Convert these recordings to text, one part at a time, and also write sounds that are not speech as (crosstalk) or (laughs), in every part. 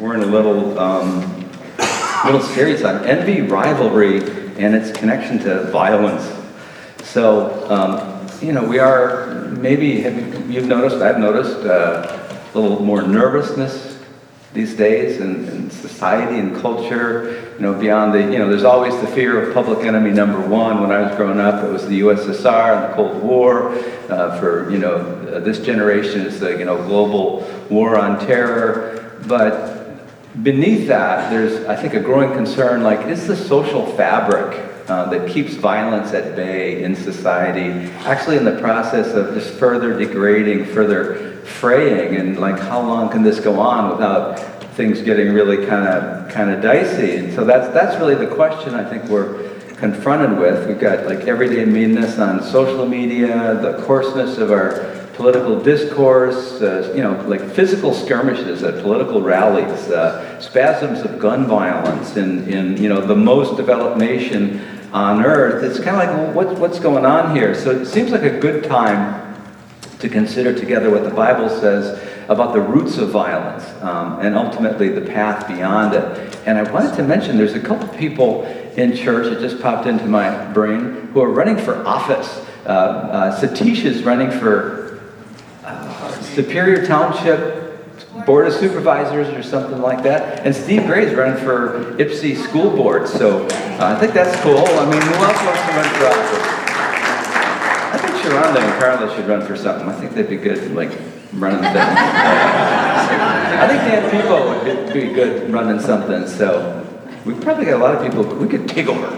we're in a little um, little series on envy, rivalry, and its connection to violence. So, um, you know, we are maybe have you, you've noticed, I've noticed uh, a little more nervousness these days in, in society and culture. You know, beyond the you know, there's always the fear of public enemy number one. When I was growing up, it was the USSR and the Cold War. Uh, for you know, uh, this generation is the you know global war on terror, but beneath that, there's, I think, a growing concern like, is the social fabric uh, that keeps violence at bay in society actually in the process of just further degrading, further fraying, and like, how long can this go on without things getting really kind of kind of dicey? And so that's that's really the question I think we're confronted with. We've got like everyday meanness on social media, the coarseness of our political discourse, uh, you know, like physical skirmishes at political rallies, uh, spasms of gun violence in, in, you know, the most developed nation on earth. It's kind of like, well, what, what's going on here? So it seems like a good time to consider together what the Bible says about the roots of violence um, and ultimately the path beyond it. And I wanted to mention there's a couple people in church, that just popped into my brain, who are running for office. Uh, uh, Satish is running for Superior Township Board of Supervisors or something like that. And Steve Gray's running for Ypsi School Board. So uh, I think that's cool. I mean, who else wants to run for office? I think Sharonda and Carla should run for something. I think they'd be good, like running things. (laughs) I think Dan People would be good running something. So we probably got a lot of people. We could take over.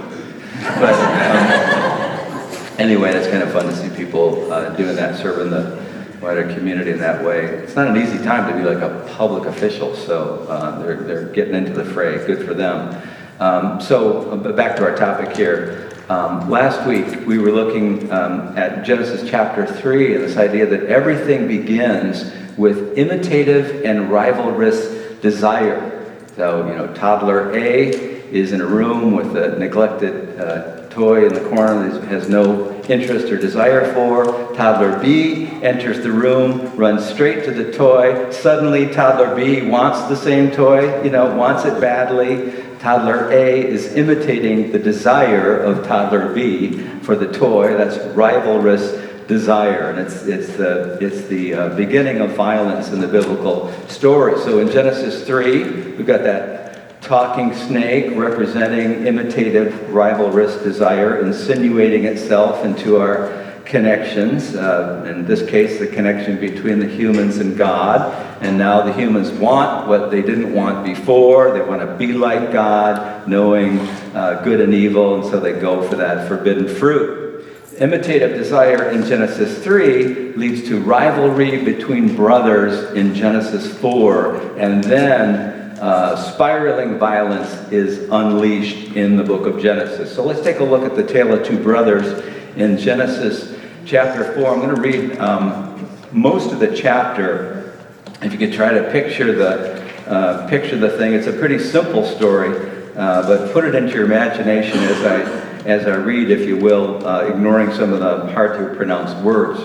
But um, anyway, it's kind of fun to see people uh, doing that, serving the wider community in that way. It's not an easy time to be like a public official, so uh, they're, they're getting into the fray. Good for them. Um, so uh, back to our topic here. Um, last week we were looking um, at Genesis chapter 3 and this idea that everything begins with imitative and rivalrous desire. So, you know, toddler A is in a room with a neglected uh, toy in the corner that has no interest or desire for. Toddler B enters the room, runs straight to the toy. Suddenly, toddler B wants the same toy, you know, wants it badly. Toddler A is imitating the desire of toddler B for the toy. That's rivalrous desire, and it's it's the it's the uh, beginning of violence in the biblical story. So in Genesis three, we've got that talking snake representing imitative rivalrous desire, insinuating itself into our connections. Uh, in this case, the connection between the humans and God. And now the humans want what they didn't want before. They want to be like God, knowing uh, good and evil, and so they go for that forbidden fruit. Imitative desire in Genesis 3 leads to rivalry between brothers in Genesis 4, and then uh, spiraling violence is unleashed in the book of Genesis. So let's take a look at the tale of two brothers in Genesis chapter 4. I'm going to read um, most of the chapter. If you could try to picture the, uh, picture the thing, it's a pretty simple story, uh, but put it into your imagination as I, as I read, if you will, uh, ignoring some of the hard to pronounce words,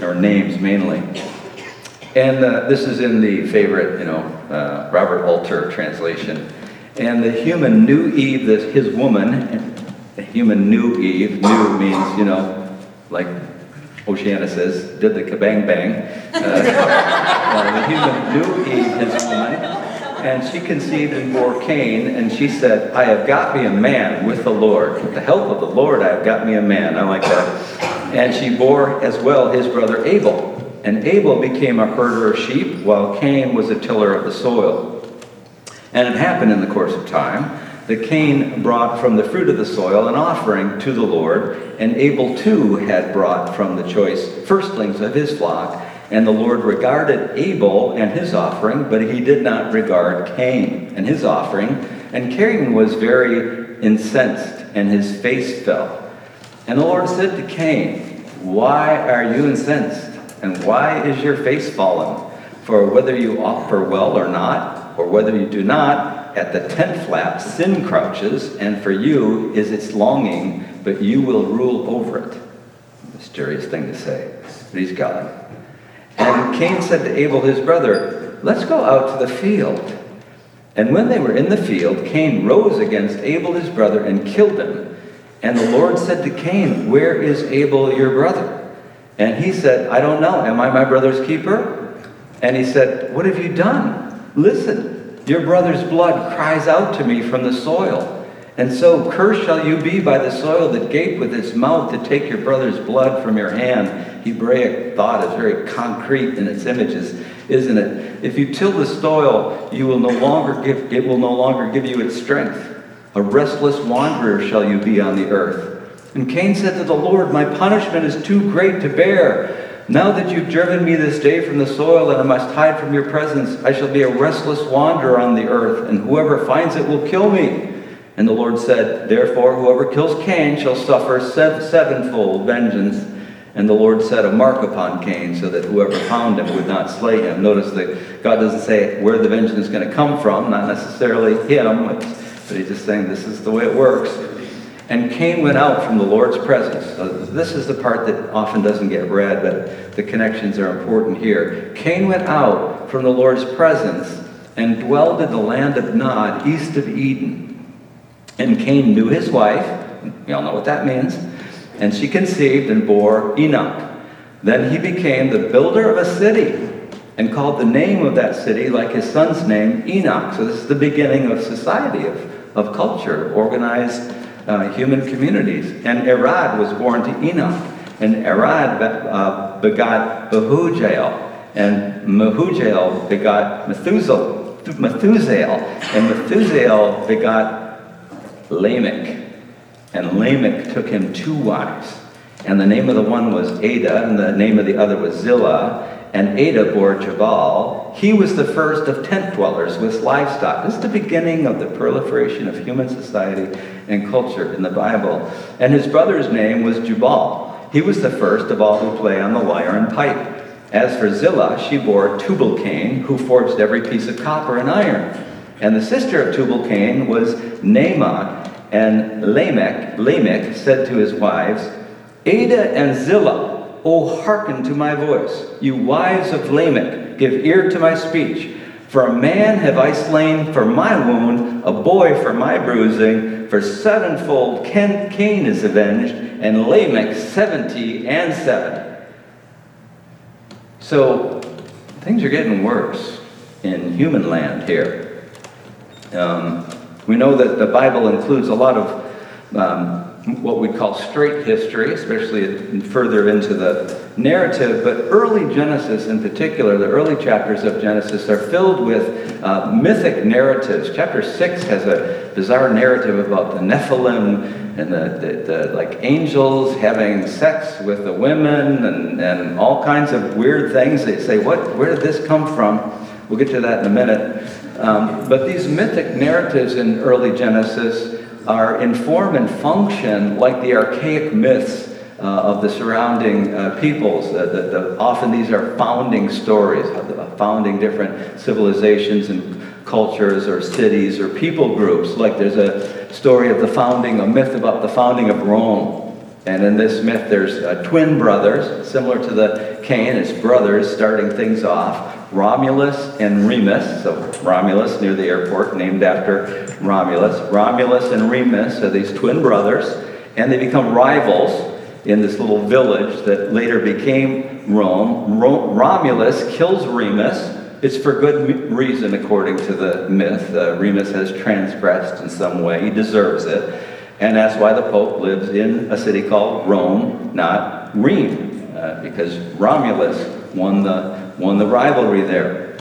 or names mainly. And uh, this is in the favorite, you know, uh, Robert Alter translation. And the human knew Eve, this, his woman, the human knew Eve. Knew means, you know, like Oceana says, did the kabang bang. Uh, (laughs) the human knew Eve, his woman, and she conceived and bore Cain, and she said, I have got me a man with the Lord. With the help of the Lord, I have got me a man. I like that. And she bore as well his brother Abel. And Abel became a herder of sheep, while Cain was a tiller of the soil. And it happened in the course of time that Cain brought from the fruit of the soil an offering to the Lord, and Abel too had brought from the choice firstlings of his flock. And the Lord regarded Abel and his offering, but he did not regard Cain and his offering. And Cain was very incensed, and his face fell. And the Lord said to Cain, Why are you incensed? And why is your face fallen? For whether you offer well or not, or whether you do not, at the tent flap sin crouches, and for you is its longing, but you will rule over it. Mysterious thing to say, but he's God. And Cain said to Abel his brother, Let's go out to the field. And when they were in the field, Cain rose against Abel his brother and killed him. And the Lord said to Cain, Where is Abel your brother? And he said, I don't know. Am I my brother's keeper? And he said, What have you done? Listen, your brother's blood cries out to me from the soil. And so cursed shall you be by the soil that gaped with its mouth to take your brother's blood from your hand. Hebraic thought is very concrete in its images, isn't it? If you till the soil, you will no longer give it will no longer give you its strength. A restless wanderer shall you be on the earth. And Cain said to the Lord, My punishment is too great to bear. Now that you've driven me this day from the soil and I must hide from your presence, I shall be a restless wanderer on the earth, and whoever finds it will kill me. And the Lord said, Therefore, whoever kills Cain shall suffer sevenfold vengeance. And the Lord set a mark upon Cain so that whoever found him would not slay him. Notice that God doesn't say where the vengeance is going to come from, not necessarily him, but he's just saying this is the way it works. And Cain went out from the Lord's presence. So this is the part that often doesn't get read, but the connections are important here. Cain went out from the Lord's presence and dwelled in the land of Nod, east of Eden. And Cain knew his wife, we all know what that means, and she conceived and bore Enoch. Then he became the builder of a city and called the name of that city like his son's name, Enoch. So this is the beginning of society, of, of culture, organized uh, human communities. And Arad was born to Enoch. And Arad uh, begot Mehujael. And Mehujael begot Methuselah. Methuselah. And Methuselah begot Lamech. And Lamech took him two wives. And the name of the one was Ada, and the name of the other was Zillah. And Ada bore Jabal. He was the first of tent dwellers with livestock. This is the beginning of the proliferation of human society and culture in the Bible. And his brother's name was Jubal. He was the first of all who play on the lyre and pipe. As for Zillah, she bore Tubal-Cain, who forged every piece of copper and iron. And the sister of Tubal-Cain was Naamah, and Lamech, Lamech said to his wives, Ada and Zillah, O hearken to my voice. You wives of Lamech, give ear to my speech. For a man have I slain for my wound, a boy for my bruising. For sevenfold Cain is avenged, and Lamech seventy and seven. So things are getting worse in human land here. Um, we know that the Bible includes a lot of um, what we call straight history, especially further into the narrative, but early Genesis in particular, the early chapters of Genesis are filled with uh, mythic narratives. Chapter 6 has a bizarre narrative about the Nephilim and the, the, the like angels having sex with the women and, and all kinds of weird things. They say, what, where did this come from? We'll get to that in a minute. Um, but these mythic narratives in early Genesis are in form and function like the archaic myths uh, of the surrounding uh, peoples. Uh, the, the, often these are founding stories, founding different civilizations and cultures or cities or people groups. Like there's a story of the founding, a myth about the founding of Rome. And in this myth, there's uh, twin brothers, similar to the Cain, it's brothers starting things off. Romulus and Remus, so Romulus near the airport, named after Romulus. Romulus and Remus are these twin brothers, and they become rivals in this little village that later became Rome. Ro- Romulus kills Remus. It's for good reason, according to the myth. Uh, Remus has transgressed in some way, he deserves it. And that's why the Pope lives in a city called Rome, not Rheims, uh, because Romulus won the, won the rivalry there.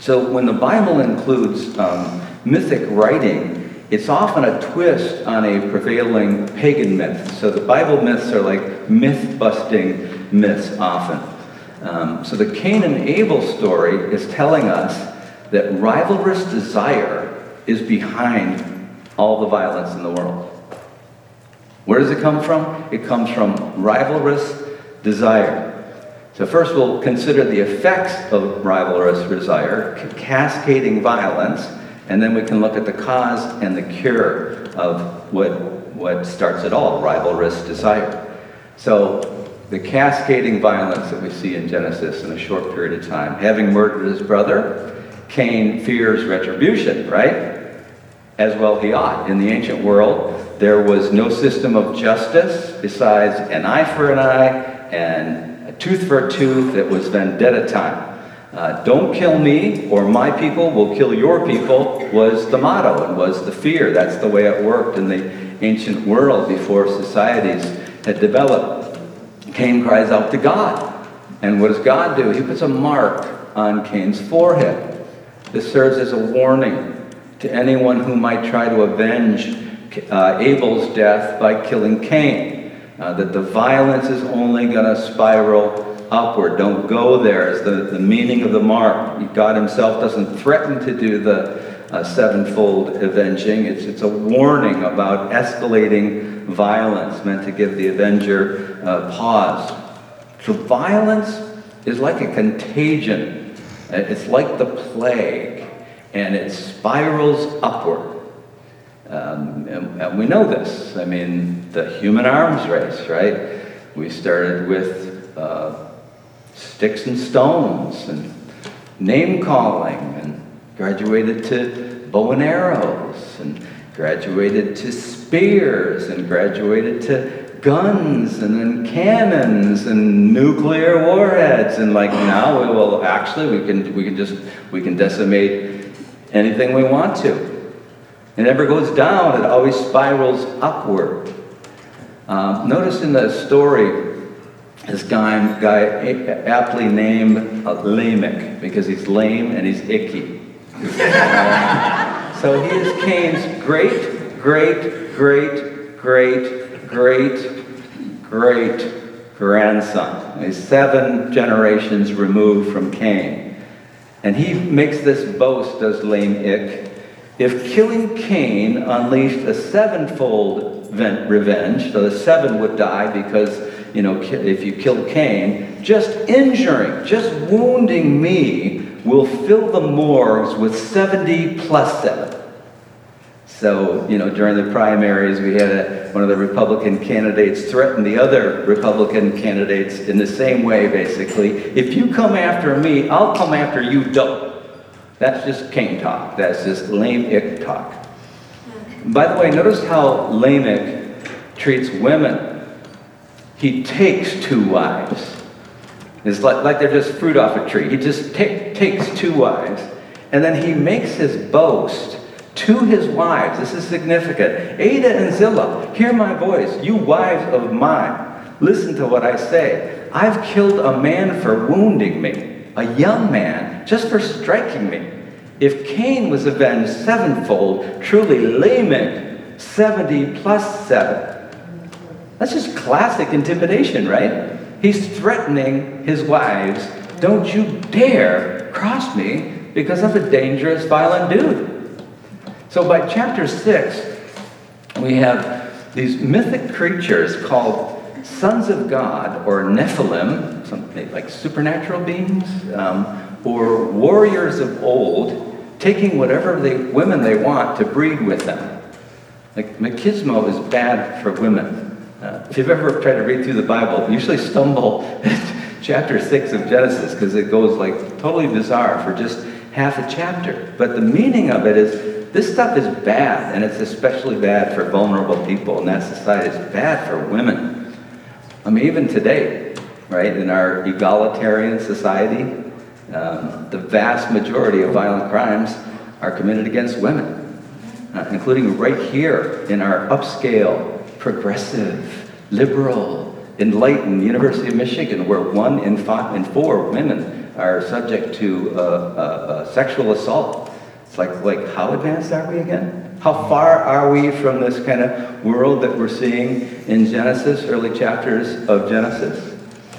So when the Bible includes um, mythic writing, it's often a twist on a prevailing pagan myth. So the Bible myths are like myth busting myths often. Um, so the Cain and Abel story is telling us that rivalrous desire is behind all the violence in the world. Where does it come from? It comes from rivalrous desire. So first we'll consider the effects of rivalrous desire, cascading violence, and then we can look at the cause and the cure of what, what starts it all, rivalrous desire. So the cascading violence that we see in Genesis in a short period of time, having murdered his brother, Cain fears retribution, right? As well he ought. In the ancient world, there was no system of justice besides an eye for an eye and a tooth for a tooth. It was vendetta time. Uh, don't kill me or my people will kill your people was the motto and was the fear. That's the way it worked in the ancient world before societies had developed. Cain cries out to God. And what does God do? He puts a mark on Cain's forehead. This serves as a warning to anyone who might try to avenge uh, Abel's death by killing Cain. Uh, that the violence is only going to spiral upward. Don't go there is the, the meaning of the mark. God himself doesn't threaten to do the uh, sevenfold avenging. It's, it's a warning about escalating violence meant to give the avenger uh, pause. So violence is like a contagion. It's like the plague, and it spirals upward. Um, and, and, we know this. I mean, the human arms race, right? We started with uh, sticks and stones and name calling and graduated to bow and arrows and graduated to spears and graduated to guns and then cannons and nuclear warheads and like now we will actually we can we can just we can decimate anything we want to it never goes down it always spirals upward um, notice in the story this guy, guy aptly named uh, Lamech because he's lame and he's icky. (laughs) so he is Cain's great, great, great, great, great, great grandson. He's seven generations removed from Cain. And he makes this boast, does Lamech, if killing Cain unleashed a sevenfold revenge, so the seven would die because you know, if you kill Cain, just injuring, just wounding me will fill the morgues with 70 plus 7. So, you know, during the primaries, we had a, one of the Republican candidates threaten the other Republican candidates in the same way, basically. If you come after me, I'll come after you double. That's just Cain talk. That's just Lamech talk. By the way, notice how Lamech treats women he takes two wives. It's like, like they're just fruit off a tree. He just takes two wives, and then he makes his boast to his wives. This is significant. Ada and Zillah, hear my voice, you wives of mine. Listen to what I say. I've killed a man for wounding me, a young man, just for striking me. If Cain was avenged sevenfold, truly Lamech, 70 plus seven. That's just classic intimidation, right? He's threatening his wives. Don't you dare cross me because I'm a dangerous, violent dude. So by chapter 6, we have these mythic creatures called sons of God or Nephilim, something like supernatural beings, um, or warriors of old, taking whatever they, women they want to breed with them. Like machismo is bad for women. Uh, if you've ever tried to read through the Bible, you usually stumble (laughs) at chapter 6 of Genesis because it goes like totally bizarre for just half a chapter. But the meaning of it is this stuff is bad, and it's especially bad for vulnerable people, and that society is bad for women. I mean, even today, right, in our egalitarian society, um, the vast majority of violent crimes are committed against women, uh, including right here in our upscale progressive, liberal, enlightened University of Michigan, where one in, five, in four women are subject to uh, uh, sexual assault. It's like, like, how advanced are we again? How far are we from this kind of world that we're seeing in Genesis, early chapters of Genesis?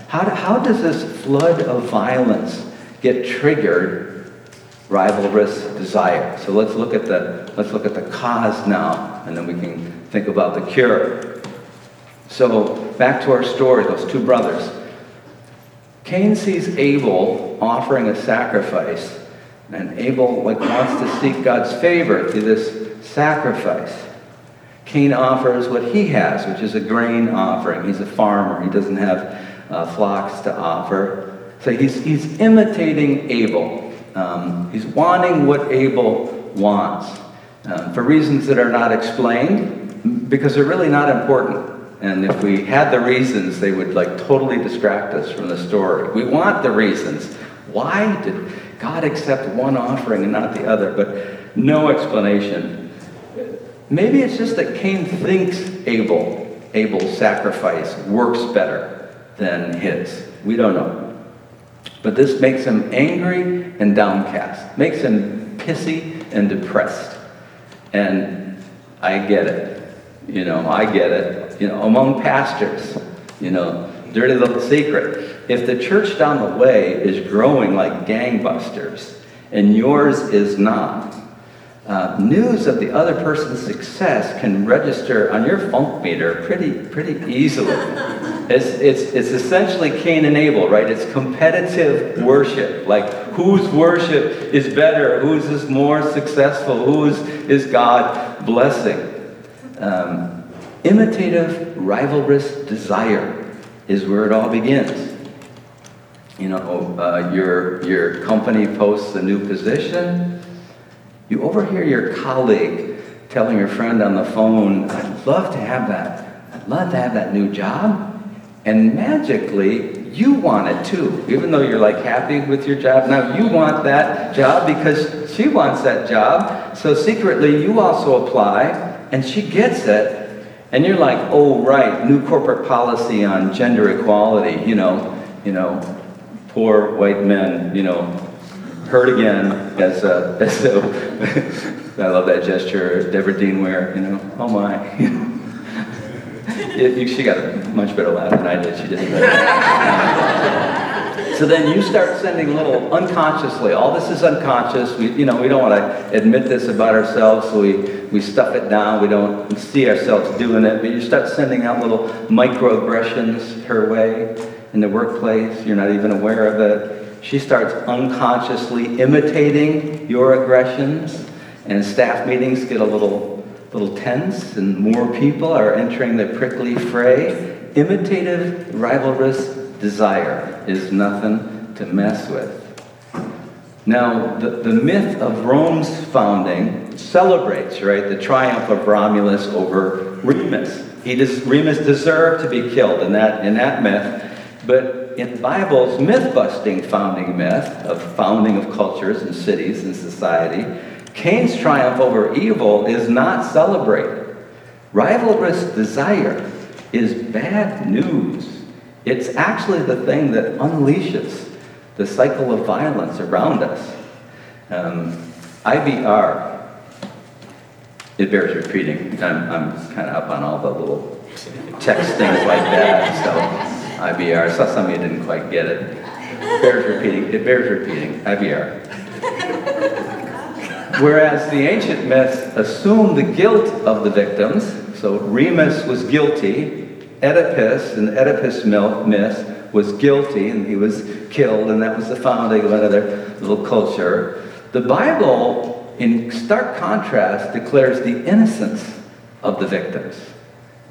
How, how does this flood of violence get triggered rivalrous desire. So let's look at the let's look at the cause now, and then we can think about the cure. So back to our story, those two brothers. Cain sees Abel offering a sacrifice, and Abel like wants to seek God's favor through this sacrifice. Cain offers what he has, which is a grain offering. He's a farmer. He doesn't have uh, flocks to offer. So he's, he's imitating Abel. Um, he's wanting what Abel wants um, for reasons that are not explained because they're really not important. And if we had the reasons, they would like totally distract us from the story. We want the reasons. Why did God accept one offering and not the other? But no explanation. Maybe it's just that Cain thinks Abel, Abel's sacrifice works better than his. We don't know. But this makes him angry and downcast, makes him pissy and depressed. And I get it. You know, I get it. You know, among pastors, you know, dirty little secret. If the church down the way is growing like gangbusters and yours is not, uh, news of the other person's success can register on your funk meter pretty, pretty easily. It's, it's, it's essentially Cain and Abel, right? It's competitive worship. Like, whose worship is better? Whose is more successful? Whose is God blessing? Um, imitative, rivalrous desire is where it all begins. You know, uh, your, your company posts a new position you overhear your colleague telling your friend on the phone, I'd love to have that. I'd love to have that new job. And magically, you want it too. Even though you're like happy with your job, now you want that job because she wants that job. So secretly, you also apply and she gets it. And you're like, oh, right, new corporate policy on gender equality, you know, you know, poor white men, you know, heard again as uh, a, (laughs) as a I love that gesture, Deborah Dean Ware, you know, oh my. (laughs) it, she got a much better laugh than I did. She did (laughs) so then you start sending little unconsciously. All this is unconscious. We, you know, we don't want to admit this about ourselves, so we, we stuff it down. We don't see ourselves doing it. But you start sending out little microaggressions her way in the workplace. You're not even aware of it. She starts unconsciously imitating your aggressions, and staff meetings get a little, little tense, and more people are entering the prickly fray. Imitative, rivalrous desire is nothing to mess with. Now, the, the myth of Rome's founding celebrates, right, the triumph of Romulus over Remus. He des- Remus deserved to be killed in that, in that myth, but in the Bible's myth-busting founding myth of founding of cultures and cities and society, Cain's triumph over Abel is not celebrated. Rivalrous desire is bad news. It's actually the thing that unleashes the cycle of violence around us. Um, IBR, it bears repeating. I'm, I'm kind of up on all the little text things like that, so IBR. I saw some of you didn't quite get it. it bears repeating. It bears repeating. IBR. Whereas the ancient myths assumed the guilt of the victims, so Remus was guilty, Oedipus and Oedipus myth was guilty and he was killed, and that was the founding of another little culture. The Bible, in stark contrast, declares the innocence of the victims.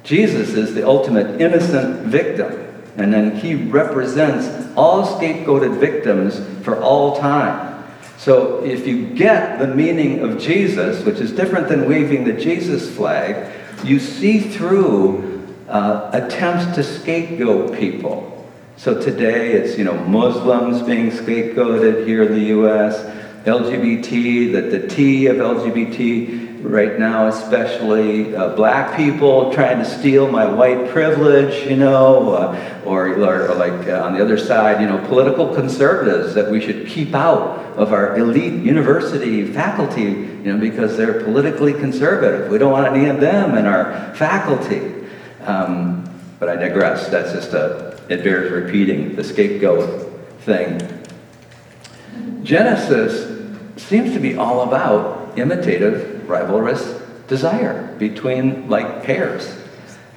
Jesus is the ultimate innocent victim. And then he represents all scapegoated victims for all time. So if you get the meaning of Jesus, which is different than waving the Jesus flag, you see through uh, attempts to scapegoat people. So today it's, you know, Muslims being scapegoated here in the U.S., LGBT, that the T of LGBT right now, especially uh, black people trying to steal my white privilege, you know, uh, or, or, like uh, on the other side, you know, political conservatives that we should keep out of our elite university faculty, you know, because they're politically conservative. We don't want any of them in our faculty. Um, but I digress. That's just a, it bears repeating, the scapegoat thing. Genesis seems to be all about imitative rivalrous desire between like pairs.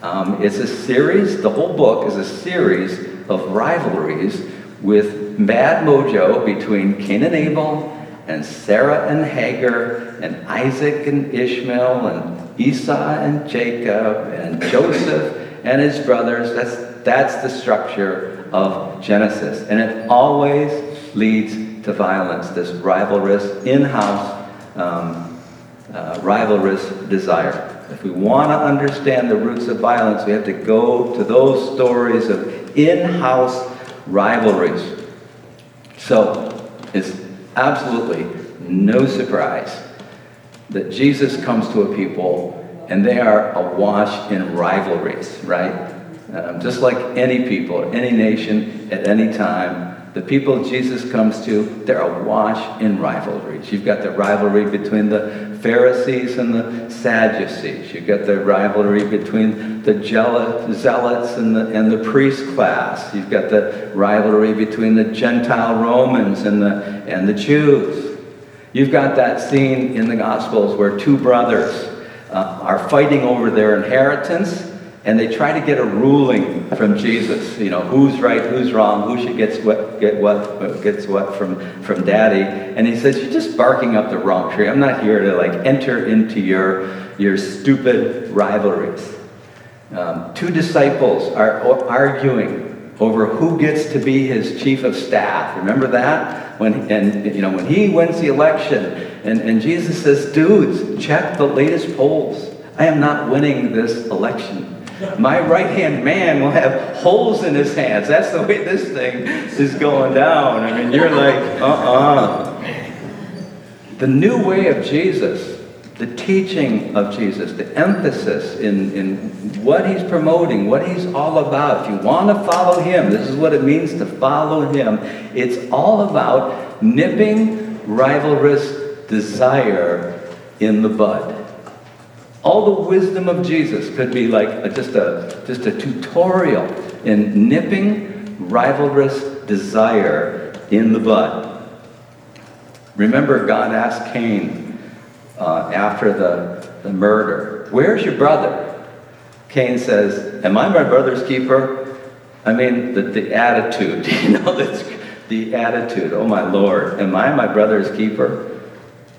Um, it's a series, the whole book is a series of rivalries with mad mojo between Cain and Abel and Sarah and Hagar and Isaac and Ishmael and Esau and Jacob and Joseph and his brothers. That's, that's the structure of Genesis. And it always leads to violence, this rivalrous, in-house, um, uh, rivalrous desire. If we want to understand the roots of violence, we have to go to those stories of in-house rivalries. So, it's absolutely no surprise that Jesus comes to a people and they are awash in rivalries, right? Um, just like any people, any nation, at any time, the people Jesus comes to, they're awash in rivalries. You've got the rivalry between the Pharisees and the Sadducees. You've got the rivalry between the zealots and the, and the priest class. You've got the rivalry between the Gentile Romans and the, and the Jews. You've got that scene in the Gospels where two brothers uh, are fighting over their inheritance and they try to get a ruling from Jesus. You know, who's right, who's wrong, who should get what, get what, gets what from, from Daddy. And he says, "You're just barking up the wrong tree. I'm not here to like enter into your your stupid rivalries." Um, two disciples are arguing over who gets to be his chief of staff. Remember that? When and you know when he wins the election, and, and Jesus says, "Dudes, check the latest polls. I am not winning this election." My right hand man will have holes in his hands. That's the way this thing is going down. I mean, you're like, uh uh The new way of Jesus, the teaching of Jesus, the emphasis in, in what he's promoting, what he's all about. If you want to follow him, this is what it means to follow him. It's all about nipping rivalrous desire in the bud. All the wisdom of Jesus could be like a, just, a, just a tutorial in nipping rivalrous desire in the bud. Remember, God asked Cain uh, after the, the murder, Where's your brother? Cain says, Am I my brother's keeper? I mean, the, the attitude, (laughs) you know, that's the attitude. Oh, my Lord, am I my brother's keeper?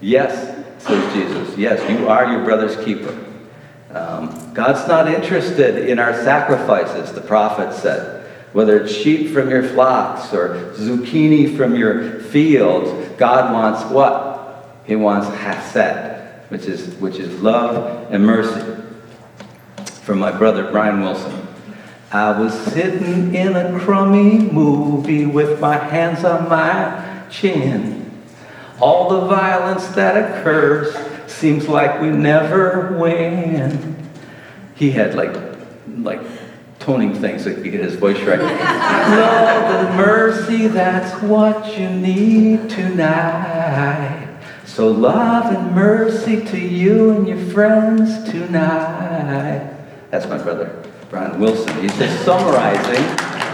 Yes, says Jesus. Yes, you are your brother's keeper. Um, God's not interested in our sacrifices, the prophet said. Whether it's sheep from your flocks or zucchini from your fields, God wants what? He wants hesed, which is, which is love and mercy. From my brother Brian Wilson. I was sitting in a crummy movie with my hands on my chin. All the violence that occurs seems like we never win. He had like, like toning things so he could get his voice right. Love and mercy, that's what you need tonight. So love and mercy to you and your friends tonight. That's my brother, Brian Wilson. He's just summarizing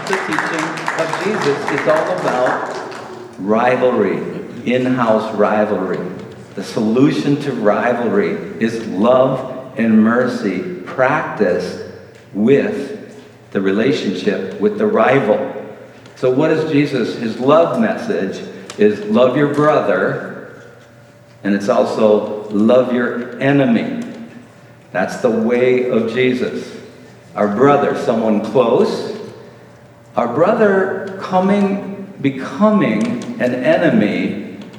the teaching of Jesus. It's all about rivalry in-house rivalry. The solution to rivalry is love and mercy practiced with the relationship with the rival. So what is Jesus? His love message is love your brother, and it's also love your enemy. That's the way of Jesus. Our brother, someone close, our brother coming, becoming an enemy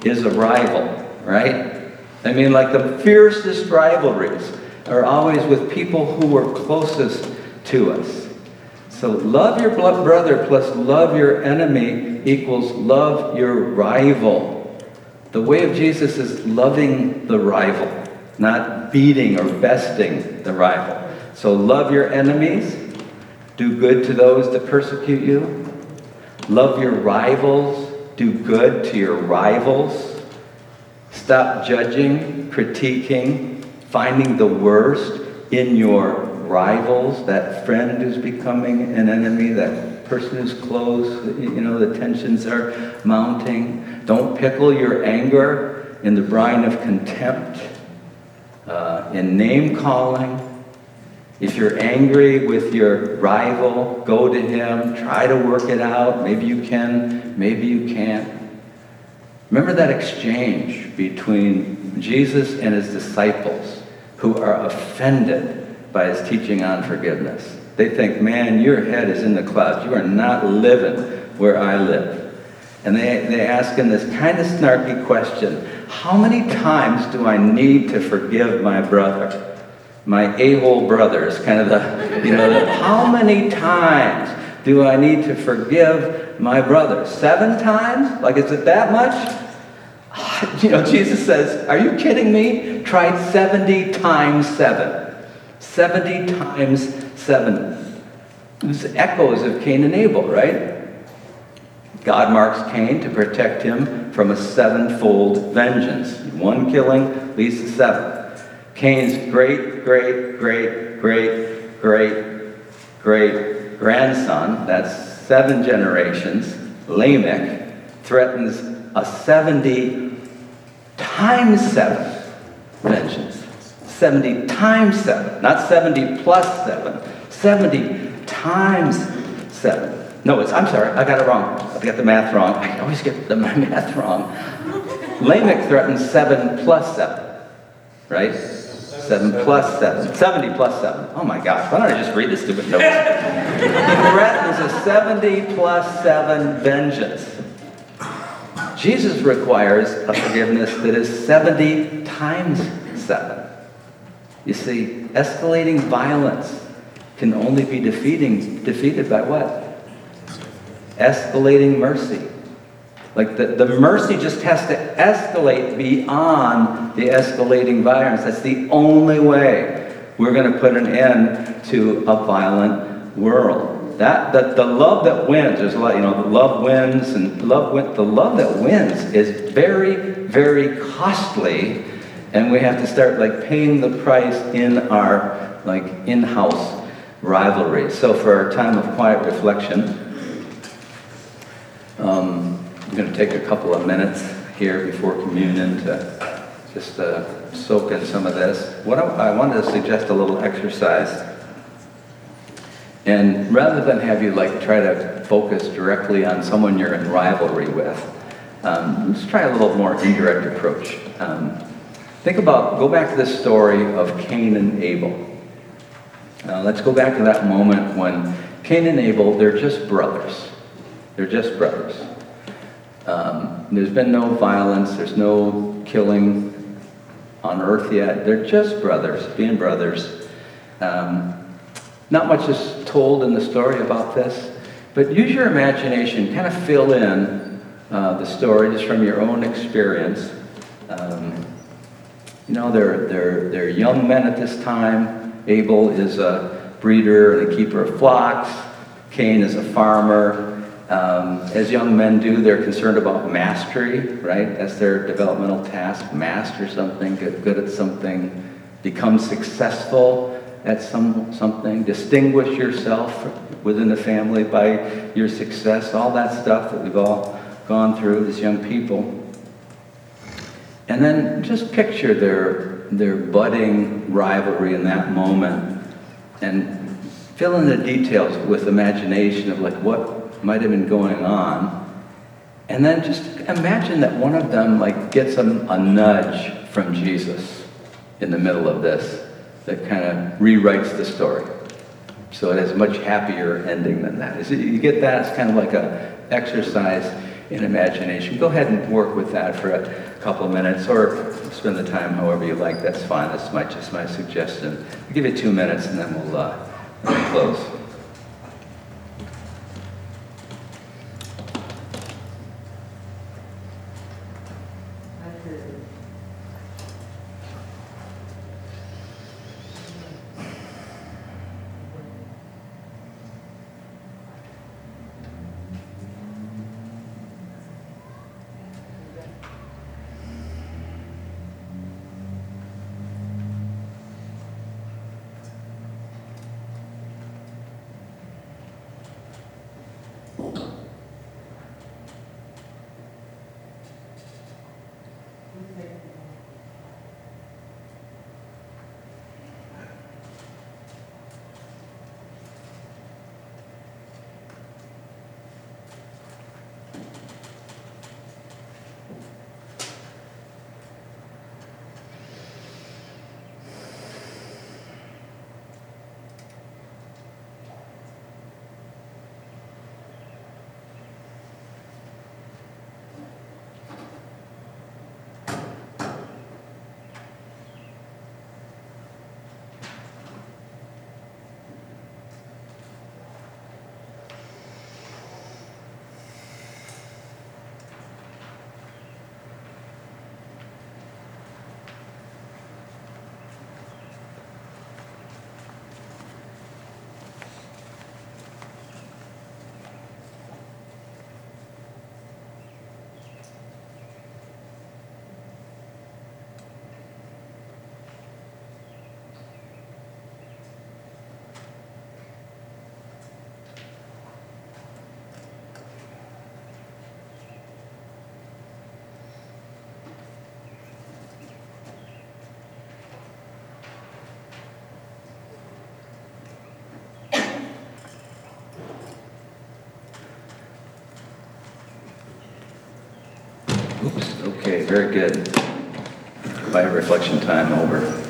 is a rival, right? I mean, like the fiercest rivalries are always with people who are closest to us. So love your brother plus love your enemy equals love your rival. The way of Jesus is loving the rival, not beating or besting the rival. So love your enemies, do good to those that persecute you, love your rivals, do good to your rivals. Stop judging, critiquing, finding the worst in your rivals, that friend who's becoming an enemy, that person who's close, you know, the tensions are mounting. Don't pickle your anger in the brine of contempt, uh, in name calling. If you're angry with your rival, go to him, try to work it out. Maybe you can, maybe you can't. Remember that exchange between Jesus and his disciples who are offended by his teaching on forgiveness. They think, man, your head is in the clouds. You are not living where I live. and they, they ask him this kind of snarky question How many times do I need to forgive my brother? My a hole brother is kind of the, you know, the, how many times do I need to forgive my brother? Seven times? Like, is it that much? (laughs) You know, Jesus says, Are you kidding me? Try 70 times 7. 70 times 7. This echoes of Cain and Abel, right? God marks Cain to protect him from a sevenfold vengeance. One killing leads to seven. Cain's great, great, great, great, great, great grandson, that's seven generations, Lamech, threatens a 70 times 7 vengeance. 70 times 7, not 70 plus 7. 70 times 7. No, it's, I'm sorry, I got it wrong. I got the math wrong. (laughs) I always get the (laughs) math wrong. Lamech threatens 7 plus 7, right? 7 plus 7. 70 plus 7. Oh my gosh, why don't I just read the stupid notes? (laughs) he threatens a 70 plus 7 vengeance. Jesus requires a forgiveness that is 70 times 7. You see, escalating violence can only be defeating, defeated by what? Escalating mercy. Like the, the mercy just has to escalate beyond the escalating violence. That's the only way we're going to put an end to a violent world. That, that the love that wins, there's a lot, you know, the love wins and love win, the love that wins is very, very costly, and we have to start like paying the price in our like in-house rivalry. So for our time of quiet reflection, um, I'm going to take a couple of minutes here before communion to just uh, soak in some of this. What I, I wanted to suggest a little exercise and rather than have you like try to focus directly on someone you're in rivalry with, um, let's try a little more indirect approach. Um, think about, go back to this story of Cain and Abel. Uh, let's go back to that moment when Cain and Abel, they're just brothers. They're just brothers. Um, there's been no violence, there's no killing on earth yet. They're just brothers, being brothers. Um, not much is told in the story about this, but use your imagination, kind of fill in uh, the story just from your own experience. Um, you know, they're, they're, they're young men at this time. Abel is a breeder and a keeper of flocks. Cain is a farmer. Um, as young men do, they're concerned about mastery, right? That's their developmental task. Master something, get good at something, become successful at some, something, distinguish yourself within the family by your success, all that stuff that we've all gone through as young people. And then just picture their, their budding rivalry in that moment and fill in the details with imagination of like what might have been going on. And then just imagine that one of them like gets a, a nudge from Jesus in the middle of this that kind of rewrites the story. So it has a much happier ending than that. you get that? It's kind of like a exercise in imagination. Go ahead and work with that for a couple of minutes, or spend the time however you like. That's fine. That's my, just my suggestion. I'll give you two minutes, and then we'll, uh, we'll close. Okay, very good. By reflection time over.